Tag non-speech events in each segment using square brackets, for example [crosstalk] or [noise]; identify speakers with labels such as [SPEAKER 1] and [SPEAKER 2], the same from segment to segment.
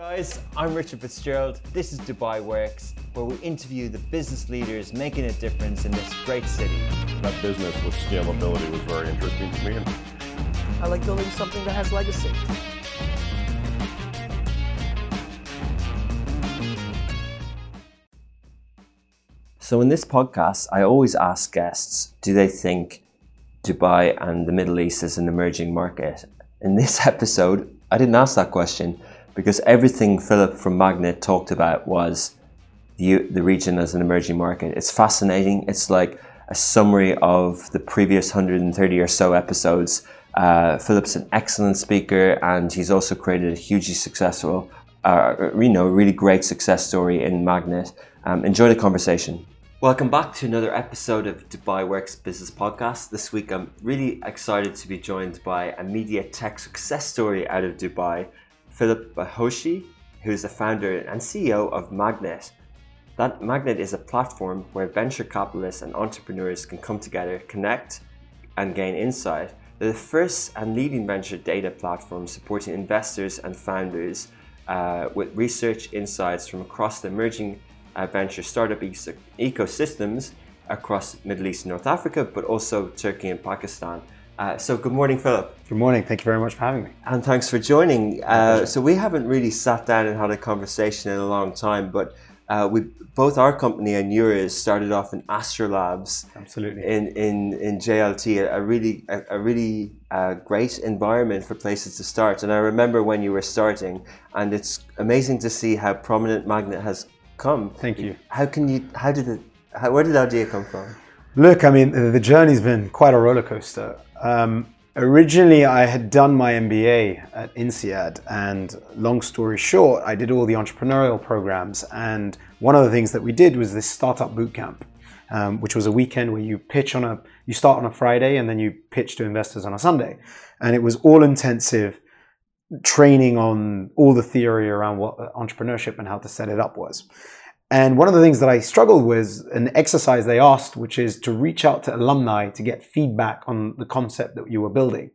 [SPEAKER 1] guys, I'm Richard Fitzgerald. This is Dubai Works, where we interview the business leaders making a difference in this great city.
[SPEAKER 2] That business with scalability was very interesting to me.
[SPEAKER 3] I like building something that has legacy.
[SPEAKER 1] So, in this podcast, I always ask guests do they think Dubai and the Middle East is an emerging market? In this [laughs] episode, I didn't ask that question because everything Philip from MAGNiTT talked about was the, the region as an emerging market. It's fascinating. It's like a summary of the previous 130 or so episodes. Uh, Philip's an excellent speaker and he's also created a hugely successful, uh, you know, really great success story in MAGNiTT. Um, enjoy the conversation. Welcome back to another episode of Dubai Works Business Podcast. This week I'm really excited to be joined by a media tech success story out of Dubai, Philip Bahoshy, who's the founder and CEO of MAGNiTT. That MAGNiTT is a platform where venture capitalists and entrepreneurs can come together, connect, and gain insight. They're the first and leading venture data platform supporting investors and founders uh, with research insights from across the emerging uh, venture startup ecosystems across Middle East and North Africa, but also Turkey and Pakistan. Uh, so, good morning, Philip.
[SPEAKER 4] Good morning. Thank you very much for having me.
[SPEAKER 1] And thanks for joining. Uh, so, we haven't really sat down and had a conversation in a long time, but uh, we both our company and yours started off in Astrolabs.
[SPEAKER 4] Absolutely.
[SPEAKER 1] In in in JLT, a really a, a really uh, great environment for places to start. And I remember when you were starting, and it's amazing to see how prominent MAGNiTT has come.
[SPEAKER 4] Thank you.
[SPEAKER 1] How can you? How did it? How, where did the idea come from?
[SPEAKER 4] Look, I mean, the journey's been quite a roller coaster. Um, originally, I had done my MBA at INSEAD, and long story short, I did all the entrepreneurial programs. And one of the things that we did was this startup bootcamp, um, which was a weekend where you pitch on a, you start on a Friday and then you pitch to investors on a Sunday, and it was all intensive training on all the theory around what entrepreneurship and how to set it up was. And one of the things that I struggled with, an exercise they asked, which is to reach out to alumni to get feedback on the concept that you were building.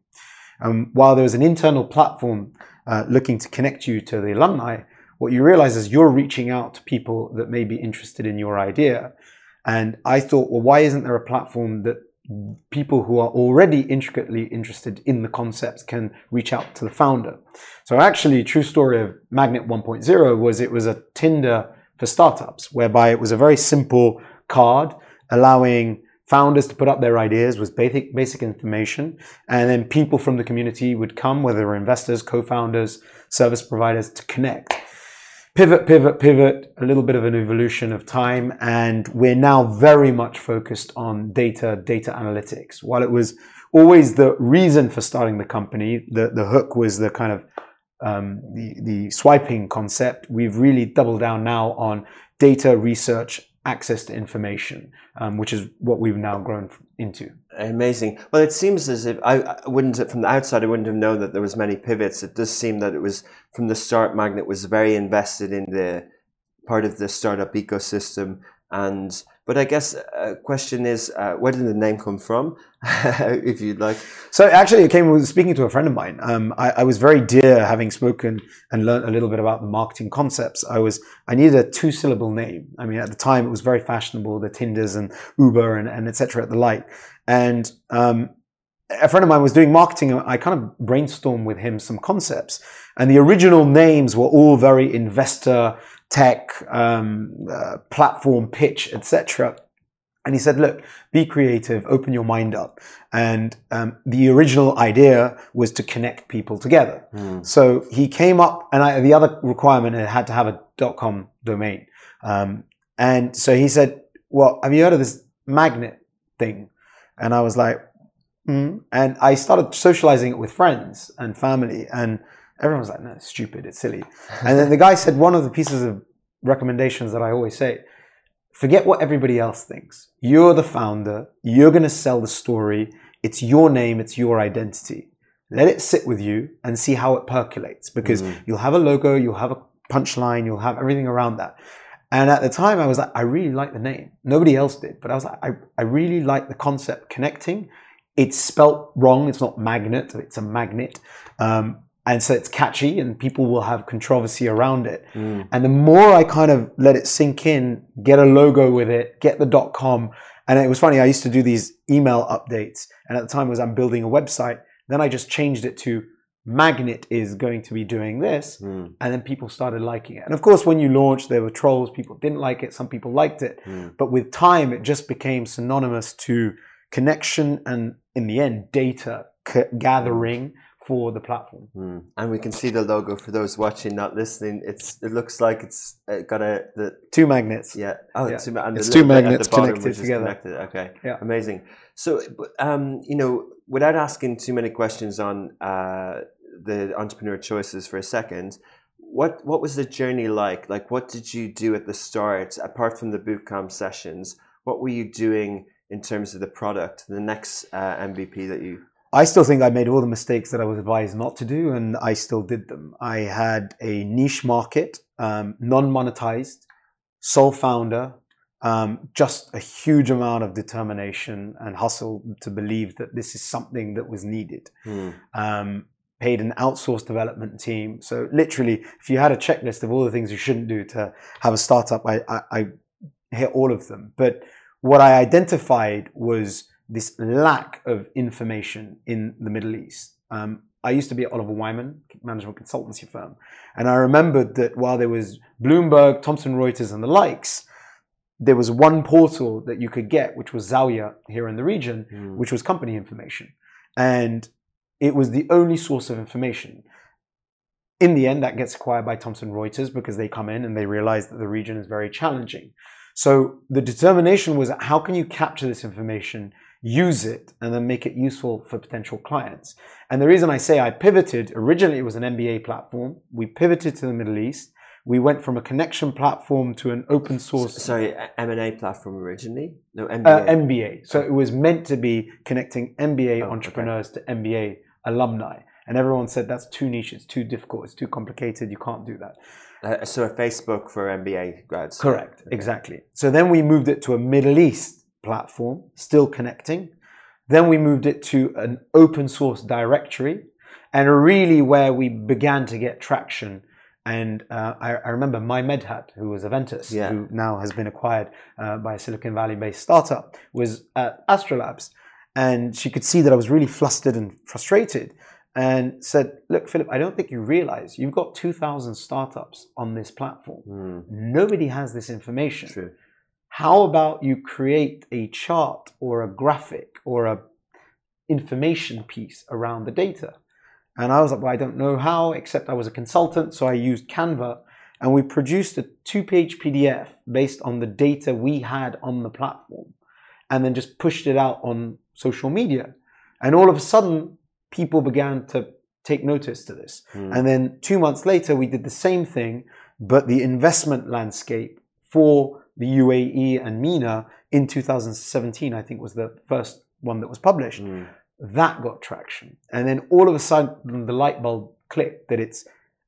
[SPEAKER 4] Um, while there was an internal platform uh, looking to connect you to the alumni, what you realize is you're reaching out to people that may be interested in your idea. And I thought, well, why isn't there a platform that people who are already intricately interested in the concepts can reach out to the founder? So actually, true story of MAGNiTT 1.0 was it was a Tinder for startups, whereby it was a very simple card allowing founders to put up their ideas with basic, basic information. And then people from the community would come, whether investors, co founders, service providers, to connect. Pivot, pivot, pivot, a little bit of an evolution of time. And we're now very much focused on data, data analytics. While it was always the reason for starting the company, the, the hook was the kind of um, the, the swiping concept, we've really doubled down now on data research, access to information, um, which is what we've now grown into.
[SPEAKER 1] Amazing. Well, it seems as if I, I wouldn't, from the outside, I wouldn't have known that there was many pivots. It does seem that it was from the start. MAGNiTT was very invested in the part of the startup ecosystem and but I guess a question is, uh, where did the name come from, [laughs] if you'd like?
[SPEAKER 4] So actually, it came with speaking to a friend of mine. Um, I, I, was very dear, having spoken and learned a little bit about the marketing concepts. I was I needed a two-syllable name. I mean, at the time, it was very fashionable, the Tinders and Uber and, and etc. at the light. And um, a friend of mine was doing marketing. I kind of brainstormed with him some concepts, and the original names were all very investor tech, um, uh, platform pitch, etc. And he said, look, be creative, open your mind up. And um, the original idea was to connect people together. Mm. So he came up, and I, the other requirement, it had to have a .com domain. Um, and so he said, well, have you heard of this magnet thing? And I was like, mm. and I started socializing it with friends and family. And Everyone was like, no, it's stupid, it's silly. [laughs] and then the guy said one of the pieces of recommendations that I always say forget what everybody else thinks. You're the founder, you're going to sell the story, it's your name, it's your identity. Let it sit with you and see how it percolates because mm-hmm. you'll have a logo, you'll have a punchline, you'll have everything around that. And at the time, I was like, I really like the name. Nobody else did, but I was like, I, I really like the concept connecting. It's spelt wrong. It's not magnet. It's a magnet. Um, and so it's catchy and people will have controversy around it. And the more I kind of let it sink in, get a logo with it, get the dot com. And it was funny, I used to do these email updates. And at the time was I'm building a website. Then I just changed it to MAGNiTT is going to be doing this.
[SPEAKER 1] Mm.
[SPEAKER 4] And then people started liking it. And of course, when you launched, there were trolls. People didn't like it. Some people liked it.
[SPEAKER 1] Mm.
[SPEAKER 4] But with time, it just became synonymous to connection and, in the end, data c- gathering for the platform.
[SPEAKER 1] Mm. And we can see the logo for those watching, not listening. It's it looks like it's got a the
[SPEAKER 4] Two magnets.
[SPEAKER 1] yeah. Oh,
[SPEAKER 4] Yeah.
[SPEAKER 1] it's, two, and
[SPEAKER 4] It's two
[SPEAKER 1] little bit at
[SPEAKER 4] magnets
[SPEAKER 1] bottom,
[SPEAKER 4] connected together.
[SPEAKER 1] Connected. Okay.
[SPEAKER 4] Yeah.
[SPEAKER 1] Amazing. So, um, you know, without asking too many questions on uh, the entrepreneur choices for a second, what what was the journey like? Like, what did you do at the start, apart from the bootcamp sessions? What were you doing in terms of the product, the next uh, MVP that you?
[SPEAKER 4] I still think I made all the mistakes that I was advised not to do, and I still did them. I had a niche market, um, non monetized, sole founder, um, just a huge amount of determination and hustle to believe that this is something that was needed.
[SPEAKER 1] Hmm.
[SPEAKER 4] Um, paid an outsourced development team. So, literally, if you had a checklist of all the things you shouldn't do to have a startup, I, I, I hit all of them. But what I identified was this lack of information in the Middle East. Um, I used to be at Oliver Wyman, management consultancy firm, and I remembered that while there was Bloomberg, Thomson Reuters, and the likes, there was one portal that you could get, which was Zawya here in the region,
[SPEAKER 1] Hmm.
[SPEAKER 4] which was company information, and it was the only source of information. In the end, that gets acquired by Thomson Reuters because they come in and they realize that the region is very challenging. So the determination was how can you capture this information, use it, and then make it useful for potential clients? And the reason I say I pivoted, originally it was an MBA platform. We pivoted to the Middle East. We went from a connection platform to an open source
[SPEAKER 1] Sorry, M and A platform originally. No, MBA.
[SPEAKER 4] uh, MBA. So it was meant to be connecting MBA
[SPEAKER 1] Oh, okay.
[SPEAKER 4] entrepreneurs to MBA alumni. And everyone said that's too niche, it's too difficult, it's too complicated, you can't do that.
[SPEAKER 1] Uh, so a Facebook for MBA grads.
[SPEAKER 4] Correct, exactly. So then we moved it to a Middle East platform, still connecting. Then we moved it to an open source directory, and really where we began to get traction. And uh, I, I remember Mai Medhat, who was Eventtus,
[SPEAKER 1] Yeah.
[SPEAKER 4] who now has been acquired uh, by a Silicon Valley based startup, was at Astrolabs. And she could see that I was really flustered and frustrated and said, Look, Philip, I don't think you realize you've got 2,000 startups on this platform.
[SPEAKER 1] Hmm.
[SPEAKER 4] Nobody has this information.
[SPEAKER 1] True.
[SPEAKER 4] How about you create a chart or a graphic or a information piece around the data? And I was like, well, I don't know how, except I was a consultant, so I used Canva and we produced a two-page PDF based on the data we had on the platform and then just pushed it out on social media. And all of a sudden, people began to take notice to this.
[SPEAKER 1] Hmm.
[SPEAKER 4] And then two months later, we did the same thing, but the investment landscape for the UAE and MENA in 2017, I think was the first one that was published.
[SPEAKER 1] Hmm.
[SPEAKER 4] That got traction. And then all of a sudden, the light bulb clicked that it's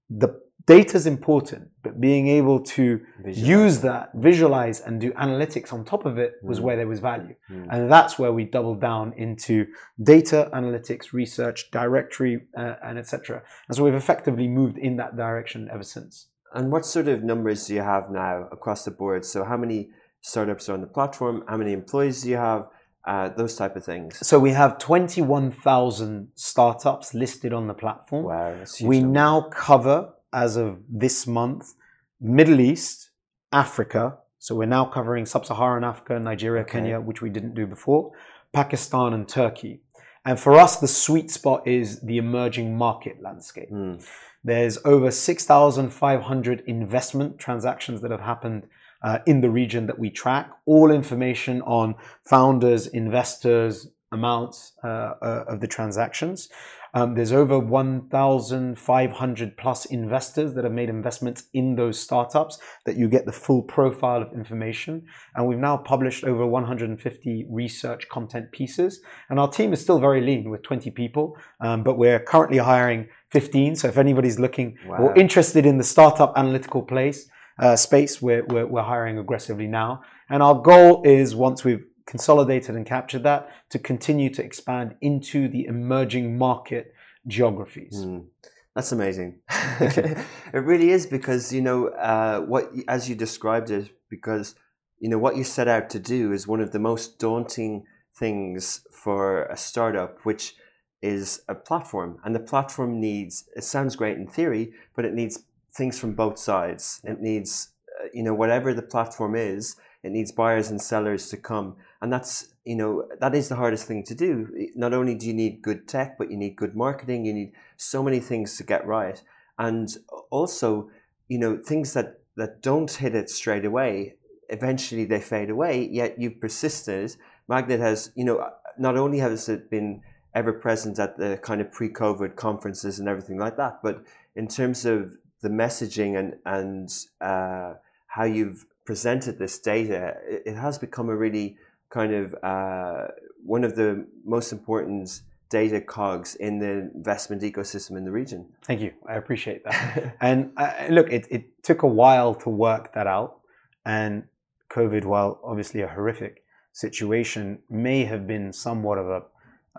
[SPEAKER 4] the data's important, but being able to
[SPEAKER 1] Visualize
[SPEAKER 4] use that, visualize, and do analytics on top of it was
[SPEAKER 1] Mm.
[SPEAKER 4] where there was value.
[SPEAKER 1] Mm.
[SPEAKER 4] And that's where we doubled down into data analytics, research, directory, uh, and etc. And so we've effectively moved in that direction ever since.
[SPEAKER 1] And what sort of numbers do you have now across the board? So how many startups are on the platform? How many employees do you have? Uh, those type of things.
[SPEAKER 4] So we have 21,000 startups listed on the platform.
[SPEAKER 1] Wow,
[SPEAKER 4] we
[SPEAKER 1] number.
[SPEAKER 4] now cover, as of this month, Middle East, Africa. So we're now covering sub-Saharan Africa, Nigeria,
[SPEAKER 1] Okay.
[SPEAKER 4] Kenya, which we didn't do before, Pakistan and Turkey. And for us, the sweet spot is the emerging market landscape.
[SPEAKER 1] Hmm.
[SPEAKER 4] There's over 6,500 investment transactions that have happened uh, in the region that we track. All information on founders, investors, amounts uh, uh, of the transactions. Um, there's over 1,500 plus investors that have made investments in those startups that you get the full profile of information. And we've now published over 150 research content pieces. And our team is still very lean with 20 people, um, but we're currently hiring 15. So if anybody's looking
[SPEAKER 1] Wow.
[SPEAKER 4] or interested in the startup analytical place, uh, space, we're, we're, we're hiring aggressively now. And our goal is once we've consolidated and captured that to continue to expand into the emerging market geographies.
[SPEAKER 1] Mm. That's amazing. [laughs] it really is because you know uh, what as you described it because you know what you set out to do is one of the most daunting things for a startup, which is a platform, and the platform needs. It sounds great in theory, but it needs things from both sides. It needs uh, you know whatever the platform is, it needs buyers and sellers to come, and that's you know that is the hardest thing to do. Not only do you need good tech, but you need good marketing. You need so many things to get right, and also you know things that that don't hit it straight away eventually they fade away, yet you've persisted. MAGNiTT has, you know, not only has it been ever present at the kind of pre COVID conferences and everything like that, but in terms of the messaging and, and uh, how you've presented this data, it, has become a really kind of uh, one of the most important data cogs in the investment ecosystem in the region.
[SPEAKER 4] Thank you. I appreciate that. [laughs] and uh, look, it, it took a while to work that out. And COVID, while obviously a horrific situation, may have been somewhat of a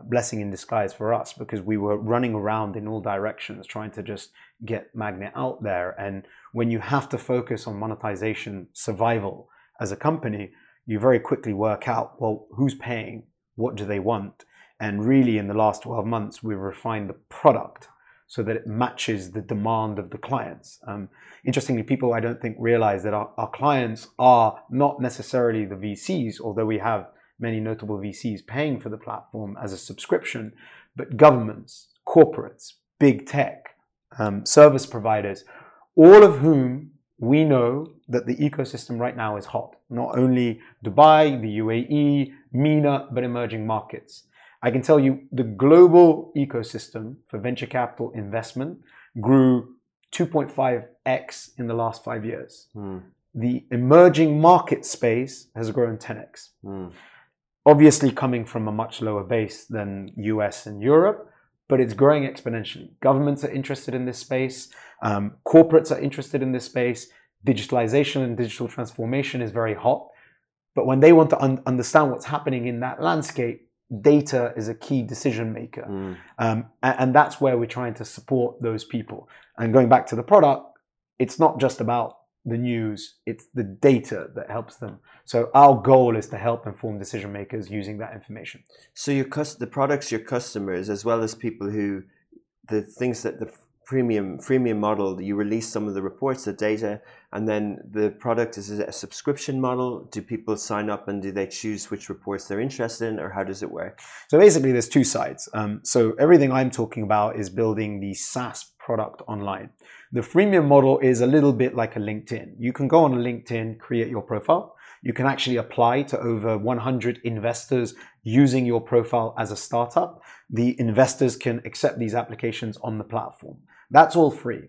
[SPEAKER 4] blessing in disguise for us because we were running around in all directions trying to just get MAGNiTT out there. And when you have to focus on monetization survival as a company, you very quickly work out well, who's paying? What do they want? And really, in the last 12 months, we've refined the product so that it matches the demand of the clients. Um, interestingly, people I don't think realize that our, our clients are not necessarily the VCs, although we have many notable VCs paying for the platform as a subscription, but governments, corporates, big tech, um, service providers, all of whom we know that the ecosystem right now is hot. Not only Dubai, the UAE, MENA, but emerging markets. I can tell you the global ecosystem for venture capital investment grew 2.5x in the last five years. Mm. The emerging market space has grown 10x. Mm. Obviously, coming from a much lower base than US and Europe, but it's growing exponentially. Governments are interested in this space, um, corporates are interested in this space. Digitalization and digital transformation is very hot. But when they want to un- understand what's happening in that landscape, data is a key decision maker. Mm. Um, and, and, that's where we're trying to support those people. And going back to the product, it's not just about the news, it's the data that helps them. So our goal is to help inform decision makers using that information.
[SPEAKER 1] So your cus- the products your customers, as well as people who, the things that the premium freemium model, you release some of the reports, the data, and then the product is a subscription model. Do people sign up and do they choose which reports they're interested in, or how does it work?
[SPEAKER 4] So basically, there's two sides. Um, so everything I'm talking about is building the SaaS product online. The freemium model is a little bit like a LinkedIn. You can go on LinkedIn, create your profile. You can actually apply to over 100 investors using your profile as a startup. The investors can accept these applications on the platform. That's all free.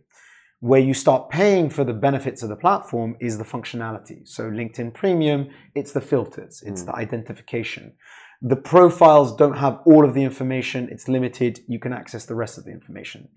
[SPEAKER 4] Where you start paying for the benefits of the platform is the functionality. So LinkedIn Premium, it's the filters, it's mm. the identification. The profiles don't have all of the information, it's limited. You can access the rest of the information.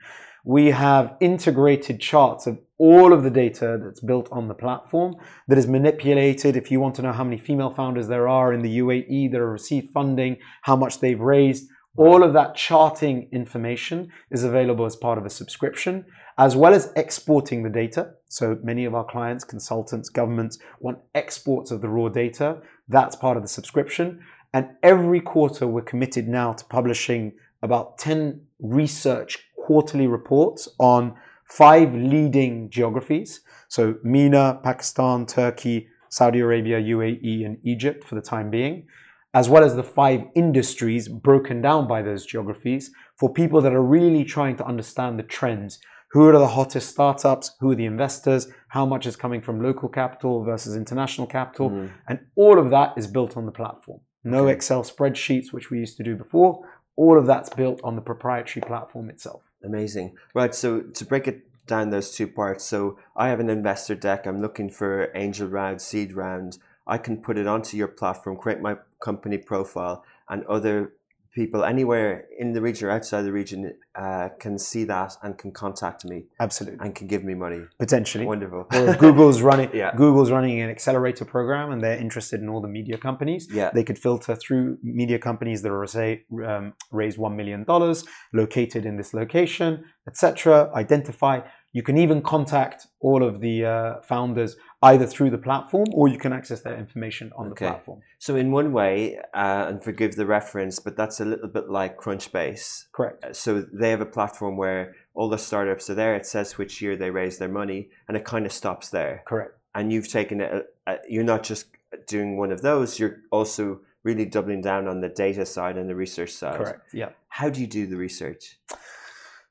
[SPEAKER 4] We have integrated charts of all of the data that's built on the platform that is manipulated. If you want to know how many female founders there are in the UAE that have received funding, how much they've raised, all of that charting information is available as part of a subscription, as well as exporting the data. So many of our clients, consultants, governments want exports of the raw data. That's part of the subscription. And every quarter, we're committed now to publishing about 10 research quarterly reports on five leading geographies. So MENA, Pakistan, Turkey, Saudi Arabia, UAE, and Egypt for the time being as well as the five industries broken down by those geographies for people that are really trying to understand the trends. Who are the hottest startups? Who are the investors? How much is coming from local capital versus international capital? Mm. And all of that is built on the platform. No okay. Excel spreadsheets, which we used to do before. All of that's built on the proprietary platform itself.
[SPEAKER 1] Amazing. Right. So to break it down those two parts. So I have an investor deck. I'm looking for angel round, seed round. I can put it onto your platform, create my company profile, and other people anywhere in the region or outside the region uh, can see that and can contact me
[SPEAKER 4] Absolutely.
[SPEAKER 1] and can give me money.
[SPEAKER 4] Potentially.
[SPEAKER 1] Wonderful.
[SPEAKER 4] Or if Google's [laughs] running
[SPEAKER 1] Yeah.
[SPEAKER 4] Google's running an accelerator program and they're interested in all the media companies.
[SPEAKER 1] Yeah.
[SPEAKER 4] They could filter through media companies that are say um, raise one million dollars, located in this location, etc. Identify. You can even contact all of the uh, founders either through the platform or you can access their information on
[SPEAKER 1] Okay.
[SPEAKER 4] the platform.
[SPEAKER 1] So in one way, uh, and forgive the reference, but that's a little bit like Crunchbase.
[SPEAKER 4] Correct.
[SPEAKER 1] So they have a platform where all the startups are there. It says which year they raised their money, and it kind of stops there.
[SPEAKER 4] Correct.
[SPEAKER 1] And you've taken it. Uh, you're not just doing one of those. You're also really doubling down on the data side and the research side.
[SPEAKER 4] Correct. Yeah.
[SPEAKER 1] How do you do the research?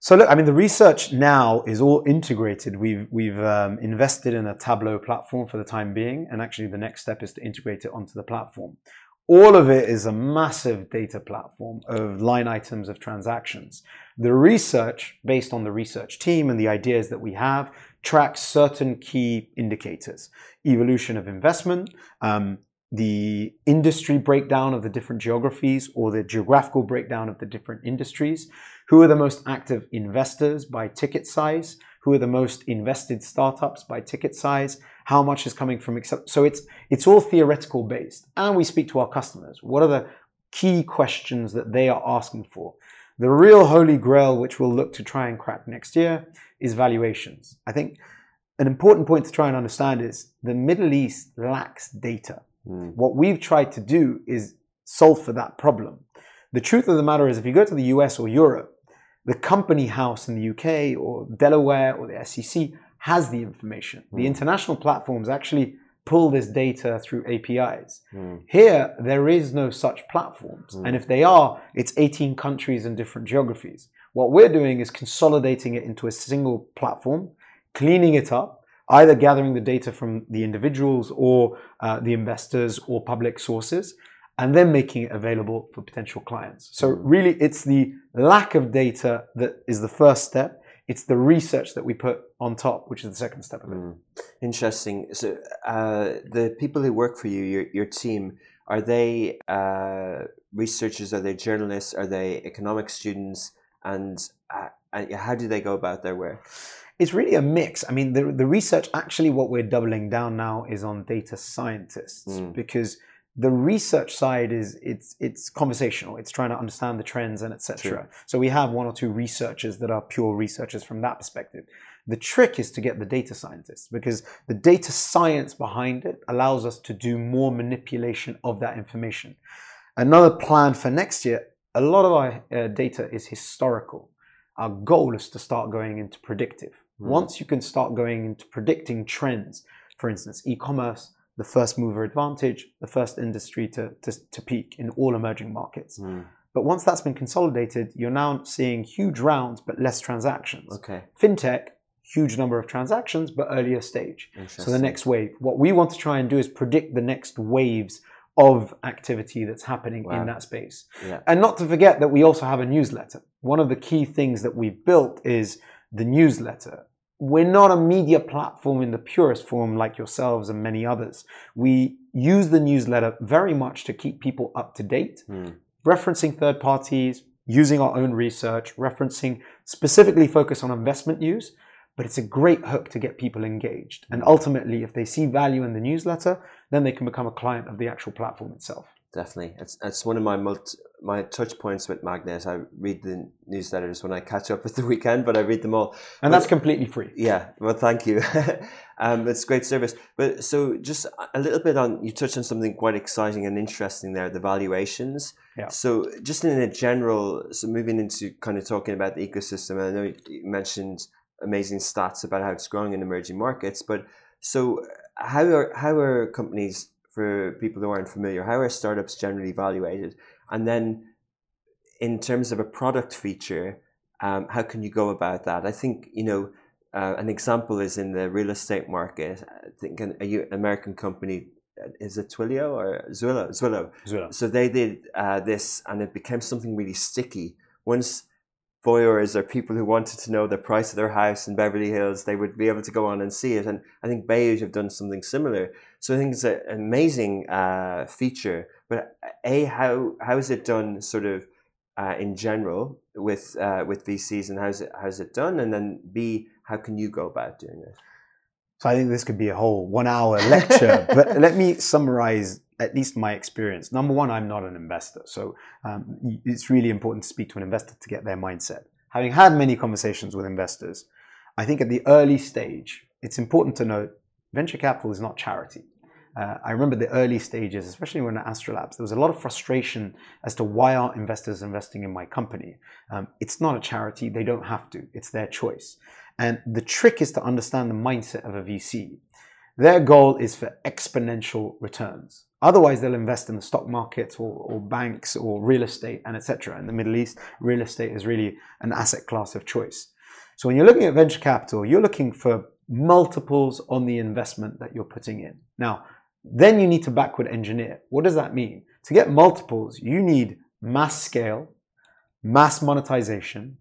[SPEAKER 4] So look, I mean, the research now is all integrated. We've we've um, invested in a Tableau platform for the time being, and actually, the next step is to integrate it onto the platform. All of it is a massive data platform of line items of transactions. The research, based on the research team and the ideas that we have, tracks certain key indicators: evolution of investment, um, the industry breakdown of the different geographies, or the geographical breakdown of the different industries. Who are the most active investors by ticket size? Who are the most invested startups by ticket size? How much is coming from so it's it's all theoretical based. And we speak to our customers. What are the key questions that they are asking for? The real holy grail which we'll look to try and crack next year is valuations. I think an important point to try and understand is the middle east lacks data
[SPEAKER 1] Hmm.
[SPEAKER 4] what we've tried to do is solve for that problem the truth of the matter is if you go to the US or Europe, the company house in the UK or Delaware or the SEC has the information. The international platforms actually pull this data through APIs.
[SPEAKER 1] Hmm.
[SPEAKER 4] Here, there is no such platforms. And if they are, it's 18 countries and different geographies. What we're doing is consolidating it into a single platform, cleaning it up, either gathering the data from the individuals or uh, the investors or public sources, and then making it available for potential clients. So, really, it's the lack of data that is the first step. It's the research that we put on top, which is the second step of it.
[SPEAKER 1] Hmm. Interesting. So uh, the people who work for you, your your team, are they uh, researchers? Are they journalists? Are they economic students? And uh, how do they go about their work?
[SPEAKER 4] It's really a mix. I mean, the, the research, actually, what we're doubling down now is on data scientists
[SPEAKER 1] Mm.
[SPEAKER 4] because the research side is it's it's conversational. It's trying to understand the trends and etc. So we have one or two researchers that are pure researchers from that perspective. The trick is to get the data scientists because the data science behind it allows us to do more manipulation of that information. Another plan for next year, a lot of our uh, data is historical. Our goal is to start going into predictive.
[SPEAKER 1] Mm.
[SPEAKER 4] Once you can start going into predicting trends, for instance, e commerce, the first mover advantage, the first industry to, to, to peak in all emerging markets.
[SPEAKER 1] Hmm.
[SPEAKER 4] But once that's been consolidated, you're now seeing huge rounds but less transactions.
[SPEAKER 1] Okay.
[SPEAKER 4] Fintech, huge number of transactions but earlier stage. So the next wave. What we want to try and do is predict the next waves of activity that's happening
[SPEAKER 1] Wow.
[SPEAKER 4] in that space.
[SPEAKER 1] Yeah.
[SPEAKER 4] And not to forget that we also have a newsletter. One of the key things that we've built is the newsletter. We're not a media platform in the purest form like yourselves and many others. We use the newsletter very much to keep people up to date,
[SPEAKER 1] Hmm.
[SPEAKER 4] referencing third parties, using our own research, referencing specifically focus on investment news. But it's a great hook to get people engaged. And ultimately, if they see value in the newsletter, then they can become a client of the actual platform itself.
[SPEAKER 1] Definitely, it's it's one of my multi, my touch points with MAGNiTT. I read the newsletters when I catch up at the weekend, but I read them all.
[SPEAKER 4] And
[SPEAKER 1] But-
[SPEAKER 4] that's completely free.
[SPEAKER 1] Yeah, well, thank you. [laughs] um, it's great service. But so, just a little bit on you touched on something quite exciting and interesting there, the valuations.
[SPEAKER 4] Yeah.
[SPEAKER 1] So, just in a general, so moving into kind of talking about the ecosystem, I know you mentioned amazing stats about how it's growing in emerging markets, but so how are how are companies for people who aren't familiar? How are startups generally evaluated? And then, in terms of a product feature, um, how can you go about that? I think you know uh, an example is in the real estate market. I think an American company uh, is it Twilio or Zillow? Zillow. So they did uh, this, and it became something really sticky. Once voyeurs or people who wanted to know the price of their house in Beverly Hills, they would be able to go on and see it. And I think Beige have done something similar. So I think it's an amazing uh, feature. But a how how is it done? Sort of uh, in general with uh, with VCs and how's it how's it done, and then B, how can you go about doing it?
[SPEAKER 4] So I think this could be a whole one hour lecture, [laughs] but let me summarize at least my experience. Number one, I'm not an investor. So um, it's really important to speak to an investor to get their mindset. Having had many conversations with investors, I think at the early stage, it's important to note venture capital is not charity. Uh, I remember the early stages, especially when at Astrolabs, there was a lot of frustration as to why aren't investors investing in my company. Um, it's not a charity; they don't have to. It's their choice. And the trick is to understand the mindset of a VC. Their goal is for exponential returns. Otherwise, they'll invest in the stock market or, or banks or real estate and etc. In the Middle East, real estate is really an asset class of choice. So when you're looking at venture capital, you're looking for multiples on the investment that you're putting in. Now, then you need to backward engineer. What does that mean? To get multiples, you need mass scale, mass monetization,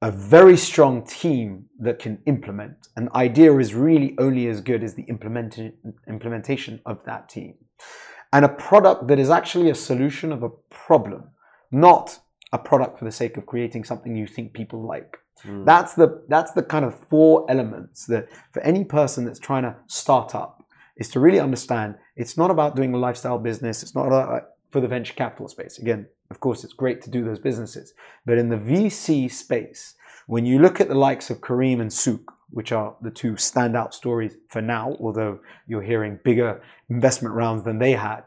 [SPEAKER 4] a very strong team that can implement. An idea is really only as good as the implementation of that team. And a product that is actually a solution of a problem, not a product for the sake of creating something you think people like. Mm. That's the that's the kind of four elements that for any person that's trying to start up is to really understand it's not about doing a lifestyle business. It's not about, for the venture capital space. Again, of course, it's great to do those businesses. But in the VC space, when you look at the likes of Careem and Souq, which are the two standout stories for now, although you're hearing bigger investment rounds than they had,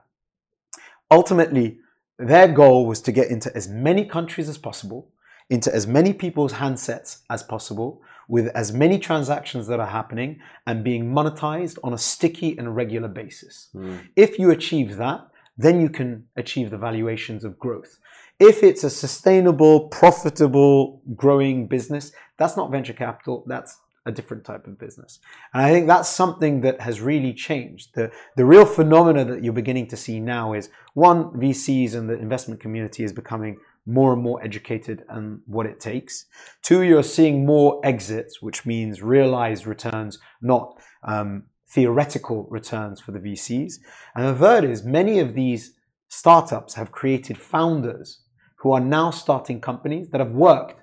[SPEAKER 4] ultimately, their goal was to get into as many countries as possible, into as many people's handsets as possible, with as many transactions that are happening and being monetized on a sticky and regular basis. Mm. If you achieve that, then you can achieve the valuations of growth. If it's a sustainable, profitable, growing business, that's not venture capital, that's a different type of business. And I think that's something that has really changed. The, the real phenomena that you're beginning to see now is one, VCs and the investment community is becoming more and more educated on what it takes. Two, you're seeing more exits, which means realized returns, not um, theoretical returns for the VCs. And the third is many of these startups have created founders who are now starting companies that have worked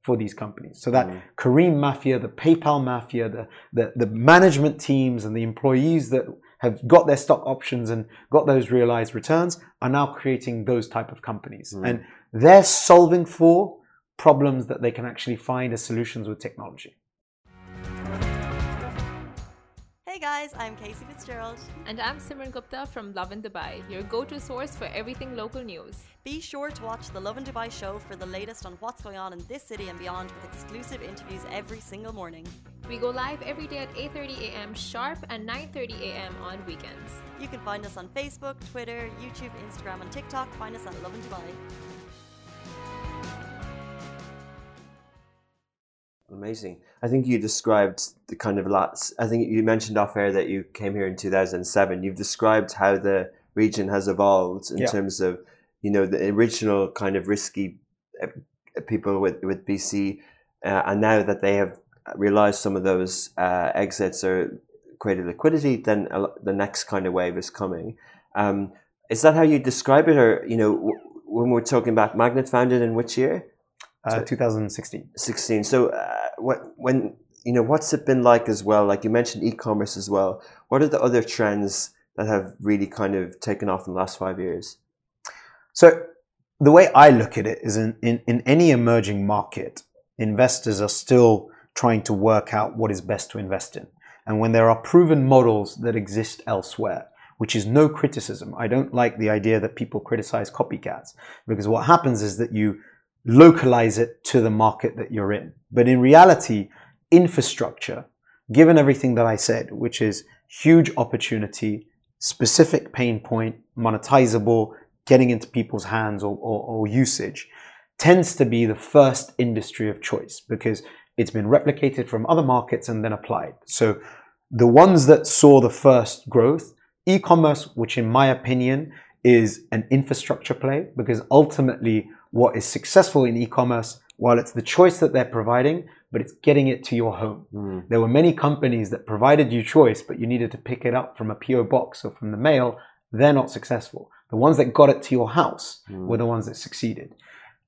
[SPEAKER 4] for these companies. So that mm. Careem Mafia, the PayPal Mafia, the, the, the management teams and the employees that have got their stock options and got those realized returns are now creating those type of companies. Mm. And they're solving for problems that they can actually find as solutions with technology.
[SPEAKER 5] Guys, I'm Casey Fitzgerald.
[SPEAKER 6] And I'm Simran Gupta from Love in Dubai, your go to source for everything local news.
[SPEAKER 5] Be sure to watch the Love in Dubai show for the latest on what's going on in this city and beyond with exclusive interviews every single morning.
[SPEAKER 6] We go live every day at 8:30 a.m. sharp and 9:30 a.m. on weekends.
[SPEAKER 5] You can find us on Facebook, Twitter, YouTube, Instagram, and TikTok. Find us at Love in Dubai.
[SPEAKER 1] Amazing. I think you described the kind of lots. I think you mentioned off air that you came here in 2007. You've described how the region has evolved in yeah. terms of, you know, the original kind of risky uh, people with, with VC. Uh, and now that they have realized some of those uh, exits or created liquidity, then the next kind of wave is coming. Um, is that how you describe it? Or, you know, w- when we're talking about MAGNiTT founded in which year?
[SPEAKER 4] Uh, 2016.
[SPEAKER 1] 16. So, uh, what when you know what's it been like as well? Like you mentioned e-commerce as well. What are the other trends that have really kind of taken off in the last five years?
[SPEAKER 4] So, the way I look at it is in, in, in any emerging market, investors are still trying to work out what is best to invest in. And when there are proven models that exist elsewhere, which is no criticism, I don't like the idea that people criticize copycats because what happens is that you localize it to the market that you're in. But in reality, infrastructure, given everything that I said, which is huge opportunity, specific pain point, monetizable, getting into people's hands or, or, or usage, tends to be the first industry of choice because it's been replicated from other markets and then applied. So the ones that saw the first growth, e-commerce, which in my opinion is an infrastructure play because ultimately what is successful in e-commerce, while it's the choice that they're providing, but it's getting it to your home. Mm. There were many companies that provided you choice, but you needed to pick it up from a PO box or from the mail. They're not successful. The ones that got it to your house mm. were the ones that succeeded.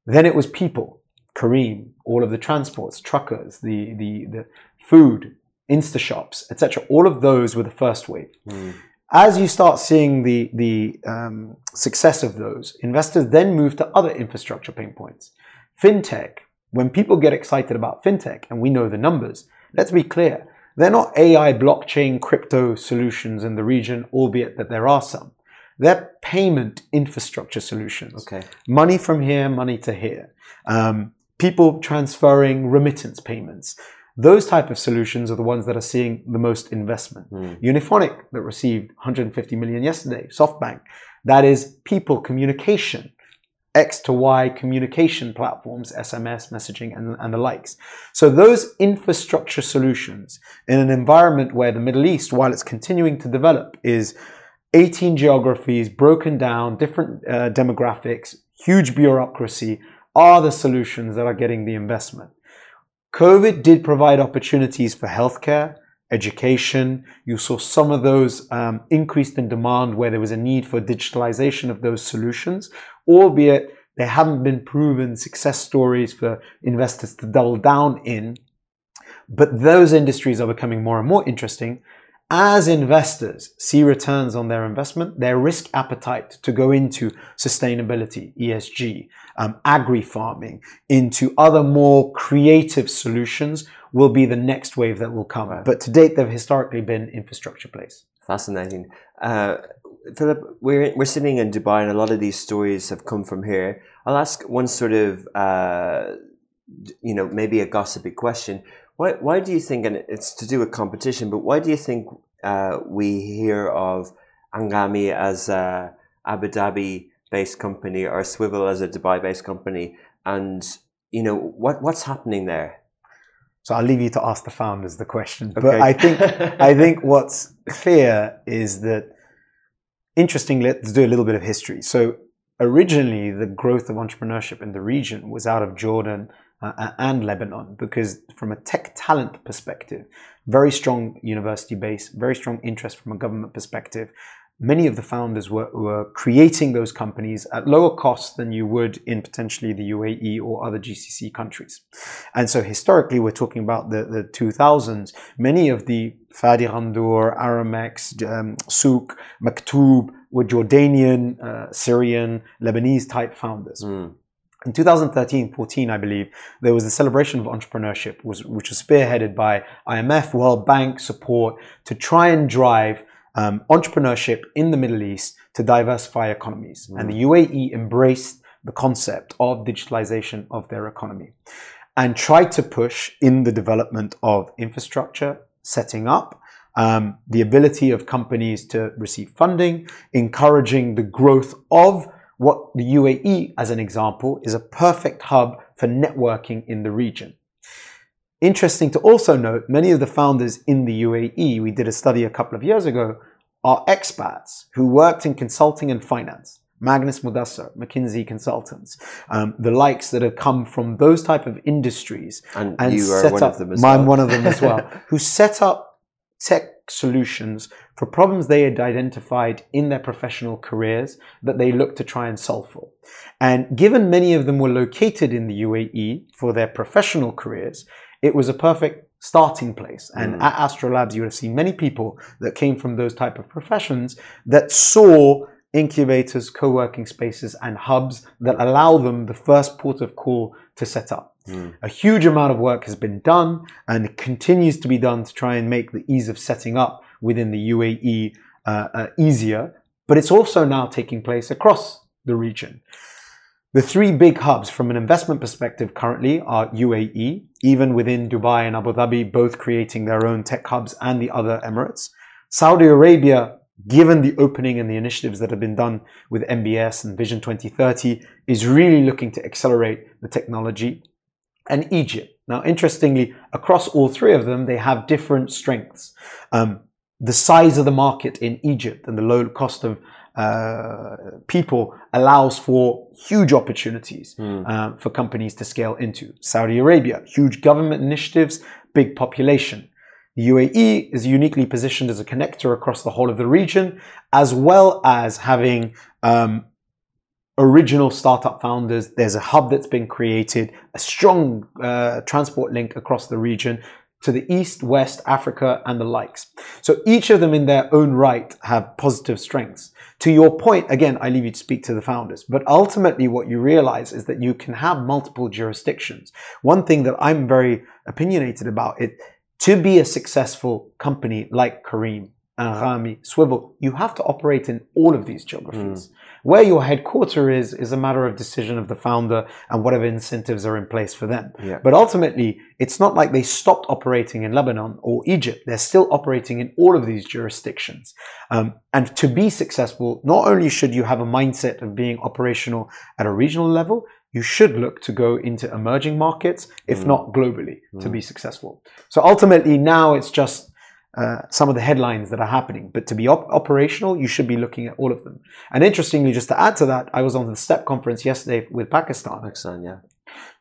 [SPEAKER 4] Then it was people, Careem all of the transports, truckers, the, the, the food, Insta shops, etc. All of those were the first wave. As you start seeing the, the um, success of those, investors then move to other infrastructure pain points. Fintech, when people get excited about fintech, and we know the numbers, let's be clear, they're not AI, blockchain, crypto solutions in the region, albeit that there are some. They're payment infrastructure solutions.
[SPEAKER 1] Okay.
[SPEAKER 4] Money from here, money to here. Um, people transferring remittance payments. Those type of solutions are the ones that are seeing the most investment. Unifonic that received 150 million yesterday, SoftBank, that is people communication, X to Y communication platforms, SMS, messaging, and, and the likes. So those infrastructure solutions in an environment where the Middle East, while it's continuing to develop, is 18 geographies broken down, different uh, demographics, huge bureaucracy, are the solutions that are getting the investment. COVID did provide opportunities for healthcare, education. You saw some of those um, increased in demand where there was a need for digitalization of those solutions, albeit there haven't been proven success stories for investors to double down in. But those industries are becoming more and more interesting as investors see returns on their investment, their risk appetite to go into sustainability, ESG, um, agri farming, into other more creative solutions will be the next wave that will come. But to date, they've historically been infrastructure plays.
[SPEAKER 1] Fascinating. Uh, Philip, we're, we're sitting in Dubai and a lot of these stories have come from here. I'll ask one sort of, uh, you know, maybe a gossipy question. Why, why do you think, and it's to do with competition, but why do you think uh, we hear of Anghami as a Abu Dhabi based company or Swvl as a Dubai based company? And, you know, what, what's happening there?
[SPEAKER 4] So I'll leave you to ask the founders the question. But I think I [laughs] think what's clear is that interestingly, let's do a little bit of history. So originally, the growth of entrepreneurship in the region was out of Jordan uh, and Lebanon because, from a tech talent perspective, very strong university base, very strong interest from a government perspective. Many of the founders were, were creating those companies at lower cost than you would in potentially the UAE or other GCC countries. And so historically, we're talking about the, the 2000s. Many of the Fadi Ghandour, Aramex, um, Souq, Maktoub were Jordanian, uh, Syrian, Lebanese type founders. In 2013 14, I believe, there was the celebration of entrepreneurship, which was spearheaded by IMF, World Bank support to try and drive um, entrepreneurship in the Middle East to diversify economies. And the UAE embraced the concept of digitalization of their economy and tried to push in the development of infrastructure, setting up um, the ability of companies to receive funding, encouraging the growth of what the UAE, as an example, is a perfect hub for networking in the region. Interesting to also note, many of the founders in the UAE, we did a study a couple of years ago, are expats who worked in consulting and finance. Magnus Mudassar, McKinsey consultants, um, the likes that have come from those type of industries,
[SPEAKER 1] And you are
[SPEAKER 4] set
[SPEAKER 1] one
[SPEAKER 4] up,
[SPEAKER 1] of them as
[SPEAKER 4] I'm
[SPEAKER 1] well.
[SPEAKER 4] one of them as well, [laughs] who set up tech solutions for problems they had identified in their professional careers that they looked to try and solve for. And given many of them were located in the UAE for their professional careers, it was a perfect starting place. And mm. at Astrolabs, you would have seen many people that came from those type of professions that saw incubators, co-working spaces, and hubs that allow them the first port of call to set up. A huge amount of work has been done and continues to be done to try and make the ease of setting up within the UAE uh, uh, easier, but it's also now taking place across the region. The three big hubs from an investment perspective currently are UAE, even within Dubai and Abu Dhabi, both creating their own tech hubs and the other Emirates. Saudi Arabia, given the opening and the initiatives that have been done with MBS and Vision 2030, is really looking to accelerate the technology. And Egypt. Now, interestingly, across all three of them, they have different strengths. Um, the size of the market in Egypt and the low cost of uh, people allows for huge opportunities um, for companies to scale into. Saudi Arabia, huge government initiatives, big population. The UAE is uniquely positioned as a connector across the whole of the region, as well as having um, original startup founders. There's a hub that's been created, a strong uh, transport link across the region to the East, West, Africa, and the likes. So each of them in their own right have positive strengths. To your point, again, I leave you to speak to the founders, but ultimately what you realize is that you can have multiple jurisdictions. One thing that I'm very opinionated about it, to be a successful company like Careem and Rami, Swvl, you have to operate in all of these geographies. Where your headquarter is, is a matter of decision of the founder and whatever incentives are in place for them.
[SPEAKER 1] Yeah.
[SPEAKER 4] But ultimately, it's not like they stopped operating in Lebanon or Egypt. They're still operating in all of these jurisdictions. Um, and to be successful, not only should you have a mindset of being operational at a regional level, you should look to go into emerging markets, if not globally, to be successful. So ultimately, now it's just uh, some of the headlines that are happening. But to be op- operational, you should be looking at all of them. And interestingly, just to add to that, I was on the STEP conference yesterday with Pakistan.
[SPEAKER 1] Pakistan, yeah.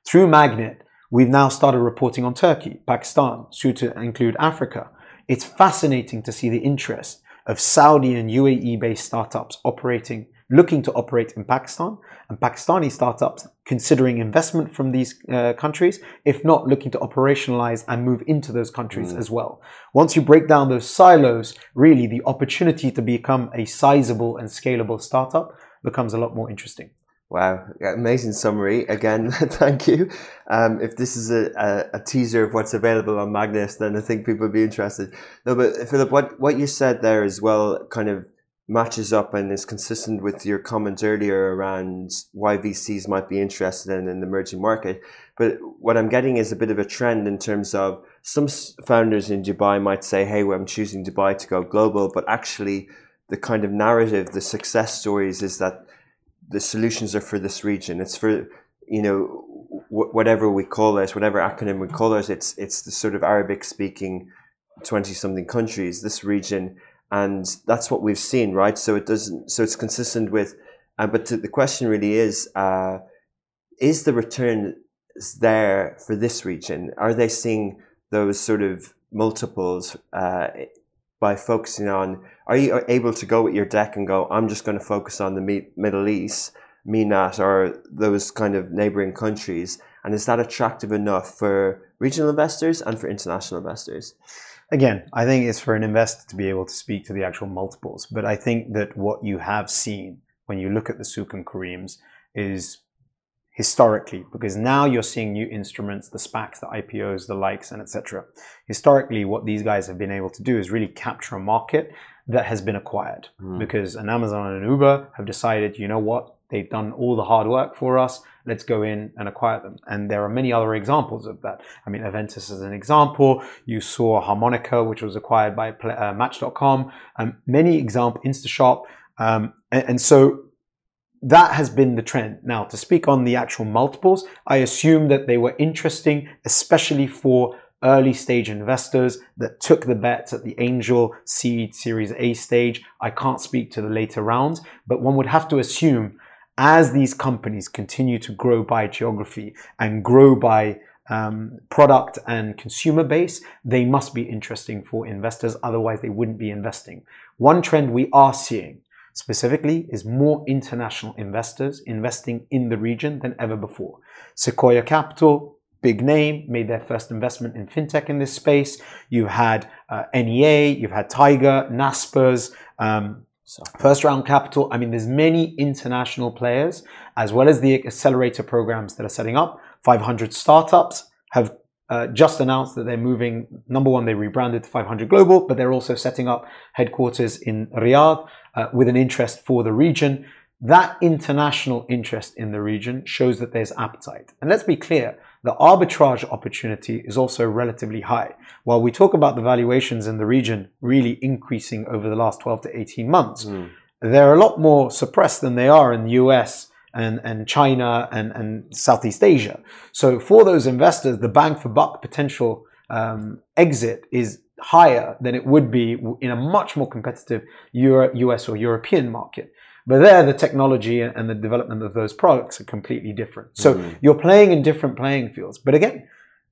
[SPEAKER 4] Through MAGNiTT, we've now started reporting on Turkey, Pakistan, soon to include Africa. It's fascinating to see the interest of Saudi and UAE based startups operating, looking to operate in Pakistan, and Pakistani startups considering investment from these uh, countries, if not looking to operationalize and move into those countries as well. Once you break down those silos, really the opportunity to become a sizable and scalable startup becomes a lot more interesting.
[SPEAKER 1] Wow, amazing summary. Again, [laughs] thank you. Um, if this is a, a, a, teaser of what's available on MAGNiTT, then I think people would be interested. No, but Philip, what, what you said there as well kind of matches up and is consistent with your comments earlier around why VCs might be interested in an emerging market. But what I'm getting is a bit of a trend in terms of some founders in Dubai might say, hey, well, I'm choosing Dubai to go global, but actually the kind of narrative, the success stories is that the solutions are for this region. It's for you know whatever we call it, whatever acronym we call it. It's it's the sort of Arabic speaking twenty something countries, this region, and that's what we've seen, right? So it doesn't. So it's consistent with. Uh, but to, the question really is: uh, Is the return there for this region? Are they seeing those sort of multiples uh, by focusing on? Are you able to go with your deck and go? I'm just going to focus on the Middle East, MENAT, or those kind of neighboring countries, and is that attractive enough for regional investors and for international investors?
[SPEAKER 4] Again, I think it's for an investor to be able to speak to the actual multiples, but I think that what you have seen when you look at the Souq and Careems is historically, because now you're seeing new instruments, the SPACs, the IPOs, the likes, and etc. Historically, what these guys have been able to do is really capture a market that has been acquired
[SPEAKER 1] Hmm.
[SPEAKER 4] because an Amazon and an Uber have decided, you know what, they've done all the hard work for us. Let's go in and acquire them. And there are many other examples of that. I mean, Eventtus is an example. You saw Harmonica, which was acquired by uh, Match.com. Um, many example, InstaShop. Um, and, and so that has been the trend. Now, to speak on the actual multiples, I assume that they were interesting, especially for early stage investors that took the bets at the angel seed series A stage. I can't speak to the later rounds, but one would have to assume as these companies continue to grow by geography and grow by um, product and consumer base, they must be interesting for investors. Otherwise, they wouldn't be investing. One trend we are seeing specifically is more international investors investing in the region than ever before. Sequoia Capital, big name, made their first investment in fintech in this space. You had uh, NEA, you've had Tiger, Naspers, um, first round capital. I mean, there's many international players as well as the accelerator programs that are setting up. 500 startups have uh, just announced that they're moving. Number one, they rebranded to 500 Global, but they're also setting up headquarters in Riyadh uh, with an interest for the region. That international interest in the region shows that there's appetite. And let's be clear, the arbitrage opportunity is also relatively high. While we talk about the valuations in the region really increasing over the last 12 to 18 months, they're a lot more suppressed than they are in the US and, and China and, and Southeast Asia. So for those investors, the bang for buck potential um, exit is higher than it would be in a much more competitive Euro, US or European market. But there, the technology and the development of those products are completely different. So you're playing in different playing fields. But again,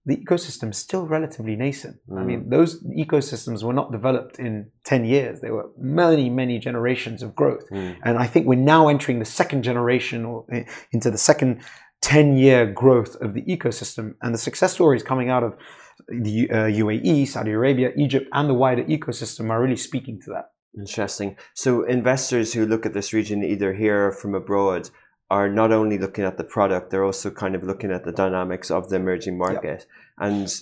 [SPEAKER 4] the ecosystem is still relatively nascent. I
[SPEAKER 1] Mm.
[SPEAKER 4] mean, those ecosystems were not developed in 10 years. They were many, many generations of growth.
[SPEAKER 1] Mm.
[SPEAKER 4] And I think we're now entering the second generation or into the second 10 year growth of the ecosystem. And the success stories coming out of the uh, UAE, Saudi Arabia, Egypt, and the wider ecosystem are really speaking to that.
[SPEAKER 1] Interesting. So investors who look at this region either here or from abroad are not only looking at the product, they're also kind of looking at the dynamics of the emerging market. And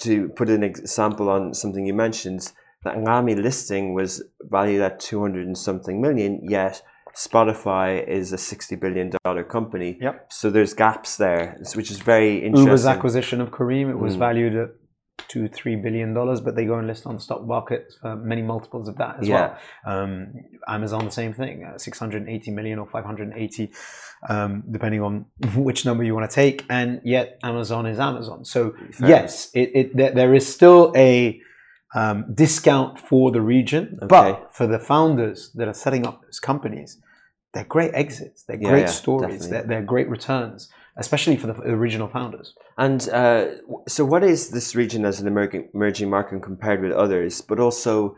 [SPEAKER 1] to put an example on something you mentioned, the Anghami listing was valued at 200 and something million, yet Spotify is a 60 billion dollar company.
[SPEAKER 4] Yep.
[SPEAKER 1] So there's gaps there, which is very interesting.
[SPEAKER 4] Uber's acquisition of Careem, it was
[SPEAKER 1] Mm.
[SPEAKER 4] valued at two, three billion dollars, but they go and list on the stock market for many multiples of that as
[SPEAKER 1] Yeah.
[SPEAKER 4] well. Um, Amazon, the same thing, uh, 680 million or 580, um, depending on [laughs] which number you want to take. And yet, Amazon is Amazon. So,
[SPEAKER 1] Fair.
[SPEAKER 4] yes, it, it, there, there is still a um, discount for the region,
[SPEAKER 1] Okay.
[SPEAKER 4] but for the founders that are setting up those companies, they're great exits, they're
[SPEAKER 1] Yeah,
[SPEAKER 4] great
[SPEAKER 1] yeah,
[SPEAKER 4] stories, they're, they're great returns, especially for the original founders.
[SPEAKER 1] And uh, so, what is this region as an emerging, emerging market compared with others? But also,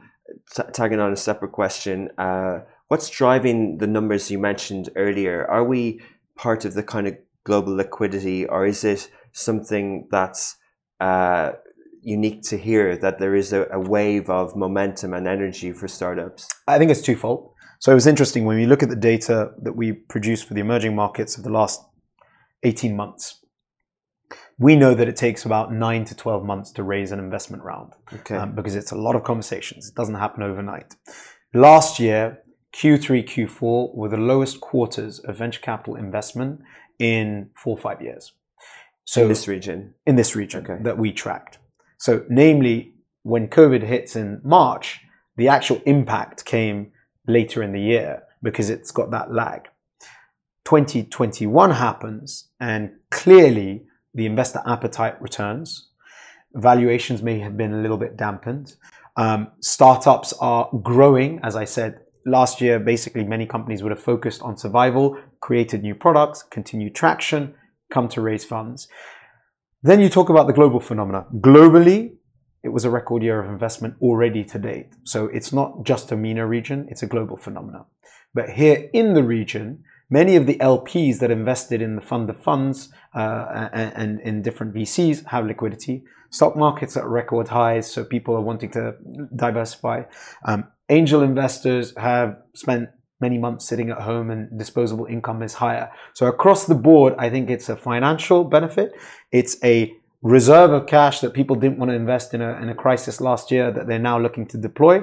[SPEAKER 1] t- tagging on a separate question, uh, what's driving the numbers you mentioned earlier? Are we part of the kind of global liquidity, or is it something that's uh, unique to here that there is a, a wave of momentum and energy for startups?
[SPEAKER 4] I think it's twofold. So it was interesting when we look at the data that we produced for the emerging markets of the last 18 months. We know that it takes about nine to 12 months to raise an investment round
[SPEAKER 1] Okay.
[SPEAKER 4] um, because it's a lot of conversations. It doesn't happen overnight. Last year, Q3, Q4 were the lowest quarters of venture capital investment in four or five years. So
[SPEAKER 1] in this region.
[SPEAKER 4] in this region
[SPEAKER 1] Okay.
[SPEAKER 4] that we tracked. So, namely, when COVID hits in March, the actual impact came later in the year because it's got that lag. 2021 happens, and clearly the investor appetite returns. Valuations may have been a little bit dampened. Um, startups are growing, as I said last year. Basically, many companies would have focused on survival, created new products, continued traction, come to raise funds. Then you talk about the global phenomena. Globally, it was a record year of investment already to date. So it's not just a MENA region, it's a global phenomena. But here in the region, many of the LPs that invested in the fund of funds uh, and, in different VCs have liquidity. Stock markets at record highs, so people are wanting to diversify. Um, angel investors have spent many months sitting at home and disposable income is higher. So across the board, I think it's a financial benefit. It's a reserve of cash that people didn't want to invest in a, in a crisis last year that they're now looking to deploy.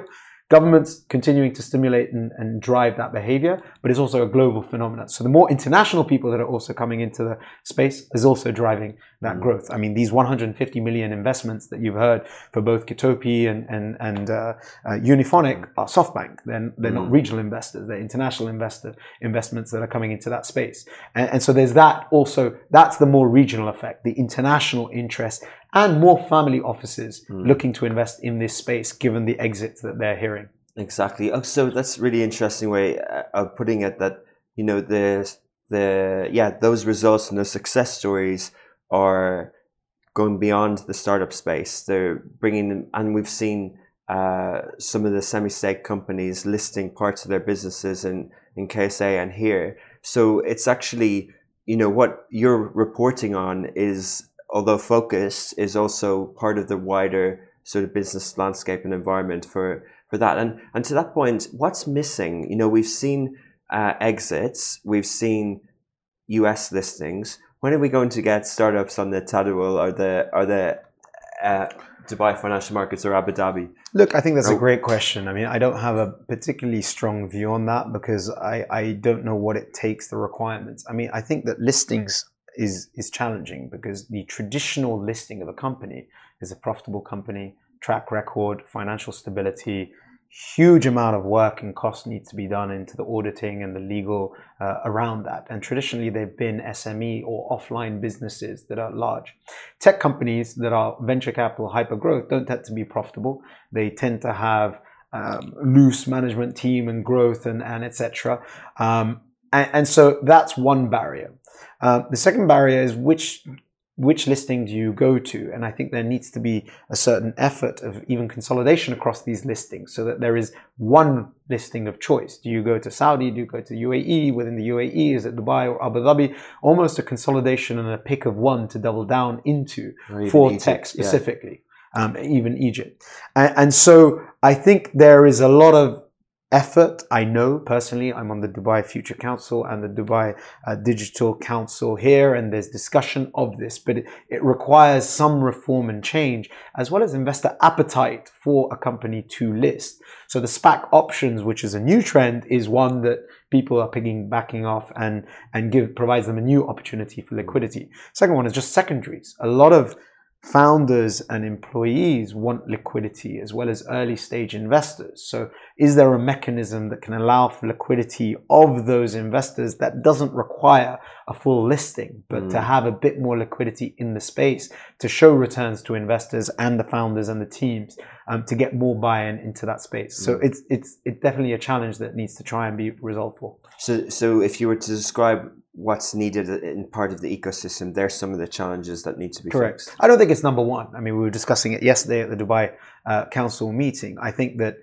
[SPEAKER 4] Governments continuing to stimulate and, and drive that behavior, but it's also a global phenomenon. So the more international people that are also coming into the space is also driving that growth. I mean, these 150 million investments that you've heard for both Kitopi and and and uh, uh, Unifonic are SoftBank. They're they're not regional investors; they're international investor investments that are coming into that space. And, and so there's that also. That's the more regional effect, the international interest, and more family offices looking to invest in this space, given the exits that they're hearing.
[SPEAKER 1] Exactly. Oh, so that's really interesting way uh, of putting it. That you know the the yeah those results and those success stories are going beyond the startup space. They're bringing in, and we've seen uh, some of the semi-state companies listing parts of their businesses in in KSA and here. So it's actually you know what you're reporting on is although focus is also part of the wider sort of business landscape and environment for for that. And and to that point, what's missing? You know, we've seen uh, exits, we've seen U.S. listings. When are we going to get startups on the Tadawul or the or the uh, Dubai financial markets or Abu Dhabi?
[SPEAKER 4] Look, I think that's a great question. I mean, I don't have a particularly strong view on that because I, I don't know what it takes, the requirements. I mean, I think that listings is is challenging because the traditional listing of a company is a profitable company, track record, financial stability, huge amount of work and cost needs to be done into the auditing and the legal uh, around that. And traditionally, they've been SME or offline businesses that are large. Tech companies that are venture capital hyper growth don't tend to be profitable. They tend to have um, loose management team and growth and, and etc. Um, and, and so that's one barrier. Uh, the second barrier is which which listing do you go to? And I think there needs to be a certain effort of even consolidation across these listings so that there is one listing of choice. Do you go to Saudi? Do you go to UAE? Within the UAE, is it Dubai or Abu Dhabi? Almost a consolidation and a pick of one to double down into for
[SPEAKER 1] Egypt,
[SPEAKER 4] tech
[SPEAKER 1] yeah.
[SPEAKER 4] specifically, um, even Egypt. And, and so I think there is a lot of effort. I know personally, I'm on the Dubai Future Council and the Dubai uh, Digital Council here, and there's discussion of this, but it, it requires some reform and change, as well as investor appetite for a company to list. So the SPAC options, which is a new trend, is one that people are picking backing off and and give provides them a new opportunity for liquidity. Second one is just secondaries. A lot of founders and employees want liquidity as well as early stage investors. So, is there a mechanism that can allow for liquidity of those investors that doesn't require a full listing, but to mm. have a bit more liquidity in the space to show returns to investors and the founders and the teams um, to get more buy-in into that space? So, it's it's it's definitely a challenge that needs to try and be resolved for.
[SPEAKER 1] So, so if you were to describe what's needed in part of the ecosystem, there's some of the challenges that need to be
[SPEAKER 4] Correct.
[SPEAKER 1] fixed.
[SPEAKER 4] I don't think it's number one. I mean, we were discussing it yesterday at the Dubai uh, Council meeting. I think that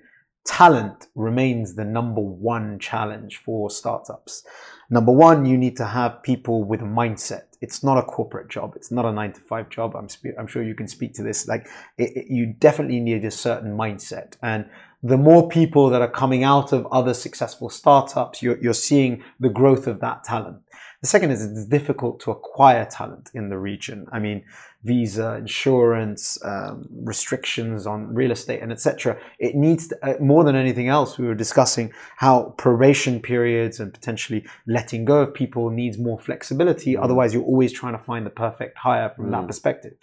[SPEAKER 4] talent remains the number one challenge for startups. Number one, you need to have people with a mindset. It's not a corporate job. It's not a nine to five job. I'm, I'm sure you can speak to this. Like, it, it- you definitely need a certain mindset. And the more people that are coming out of other successful startups, you're, you're seeing the growth of that talent. The second is it's difficult to acquire talent in the region. I mean, visa, insurance, um, restrictions on real estate, and etc. It needs to, uh, more than anything else. We were discussing how probation periods and potentially letting go of people needs more flexibility. Otherwise, you're always trying to find the perfect hire from that perspective.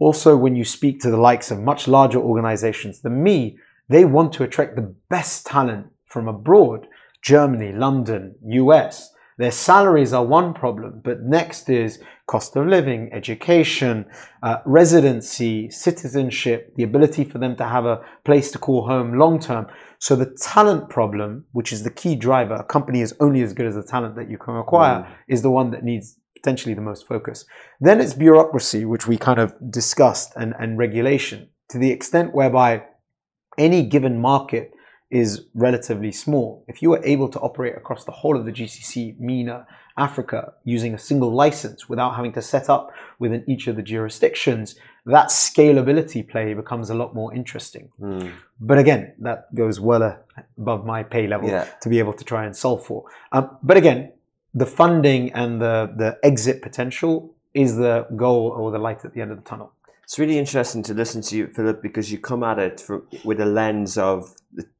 [SPEAKER 4] Also, when you speak to the likes of much larger organizations than me, they want to attract the best talent from abroad Germany, London, US. Their salaries are one problem, but next is cost of living, education, uh, residency, citizenship, the ability for them to have a place to call home long term. So the talent problem, which is the key driver, a company is only as good as the talent that you can acquire, is the one that needs potentially the most focus. Then it's bureaucracy, which we kind of discussed, and, and regulation to the extent whereby any given market is relatively small. If you are able to operate across the whole of the GCC, MENA, Africa using a single license without having to set up within each of the jurisdictions, that scalability play becomes a lot more interesting. But again, that goes well above my pay level
[SPEAKER 1] Yeah.
[SPEAKER 4] to be able to try and solve for. Um, but again, the funding and the, the exit potential is the goal or the light at the end of the tunnel.
[SPEAKER 1] It's really interesting to listen to you, Philip, because you come at it from, with a lens of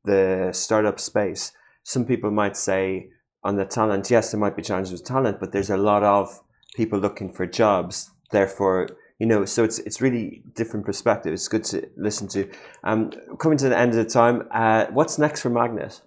[SPEAKER 1] the, startup space. Some people might say on the talent, yes, there might be challenges with talent, but there's a lot of people looking for jobs. Therefore, you know, so it's it's really different perspective. It's good to listen to. Um, coming to the end of the time, uh, what's next for MAGNiTT?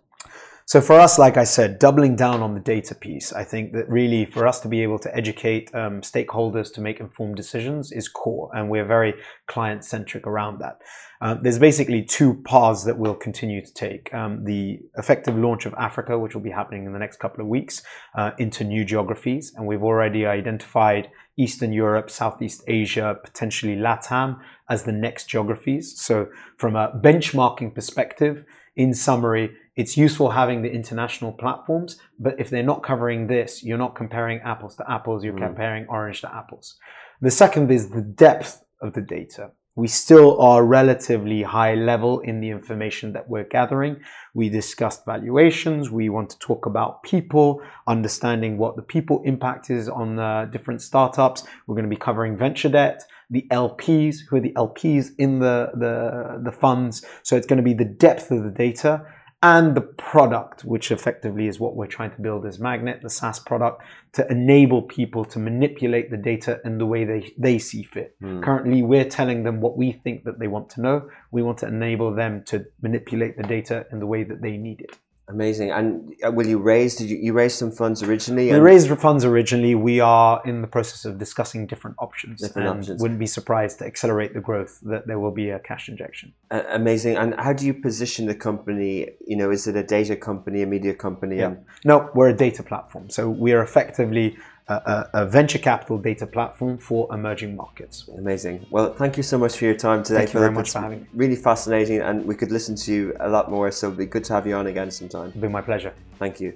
[SPEAKER 4] So for us, like I said, doubling down on the data piece, I think that really for us to be able to educate um, stakeholders to make informed decisions is core, and we're very client centric around that. Uh, there's basically two paths that we'll continue to take. Um, the effective launch of Africa, which will be happening in the next couple of weeks, uh, into new geographies, and we've already identified Eastern Europe, Southeast Asia, potentially LATAM as the next geographies. So from a benchmarking perspective, in summary, it's useful having the international platforms, but if they're not covering this, you're not comparing apples to apples, you're comparing orange to apples. The second is the depth of the data. We still are relatively high level in the information that we're gathering. We discussed valuations. We want to talk about people, understanding what the people impact is on uh, different startups. We're going to be covering venture debt, the LPs, who are the LPs in the, the, the funds. So it's going to be the depth of the data and the product, which effectively is what we're trying to build as MAGNiTT, the SaaS product, to enable people to manipulate the data in the way they, they see fit. Hmm. Currently, we're telling them what we think that they want to know. We want to enable them to manipulate the data in the way that they need it.
[SPEAKER 1] Amazing. And uh, will you raise? Did you, you raise some funds originally?
[SPEAKER 4] We raised funds originally. We are in the process of discussing different options
[SPEAKER 1] Different
[SPEAKER 4] and
[SPEAKER 1] options.
[SPEAKER 4] wouldn't be surprised to accelerate the growth that there will be a cash injection.
[SPEAKER 1] Uh, amazing. And how do you position the company? You know, is it a data company, a media company?
[SPEAKER 4] Yeah.
[SPEAKER 1] And
[SPEAKER 4] No, we're a data platform. So we are effectively a, a, a venture capital data platform for emerging markets.
[SPEAKER 1] Amazing. Well, thank you so much for your time today,
[SPEAKER 4] Thank you very much
[SPEAKER 1] It's
[SPEAKER 4] for having me.
[SPEAKER 1] Really fascinating, and we could listen to you a lot more. So it'd be good to have you on again sometime.
[SPEAKER 4] It'll be my pleasure.
[SPEAKER 1] Thank you.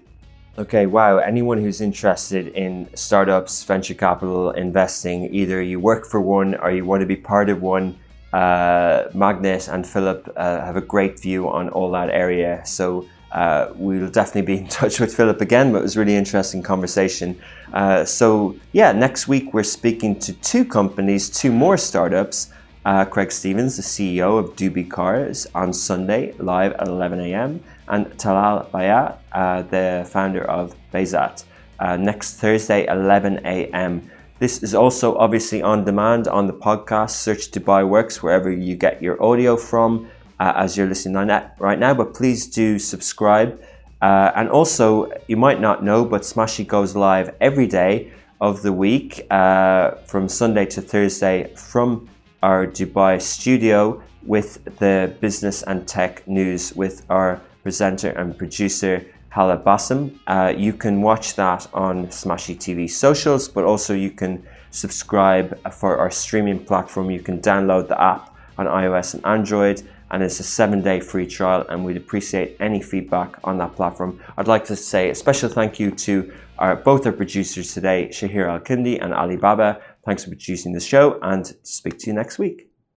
[SPEAKER 1] Okay, wow. Anyone who's interested in startups, venture capital, investing, either you work for one or you want to be part of one, uh, MAGNiTT and Philip uh, have a great view on all that area. So uh, we'll definitely be in [laughs] touch with Philip again, but it was really interesting conversation. Uh, so, yeah, next week we're speaking to two companies, two more startups. Uh, Craig Stevens, the CEO of Dubicars, on Sunday live at 11 a.m., and Talal Bayat, uh, the founder of Bayzat, uh, next Thursday 11 a.m. This is also obviously on demand on the podcast. Search Dubai Works wherever you get your audio from uh, as you're listening right now. But please do subscribe. Uh, and also, you might not know, but Smashi goes live every day of the week uh, from Sunday to Thursday from our Dubai studio with the business and tech news with our presenter and producer Hala Bassam. Uh, you can watch that on Smashi TV socials, but also you can subscribe for our streaming platform. You can download the app on iOS and Android, and it's a seven day free trial. And we'd appreciate any feedback on that platform. I'd like to say a special thank you to our, both our producers today, Shahir Al Kindi and Ali Baba. Thanks for producing the show, and speak to you next week.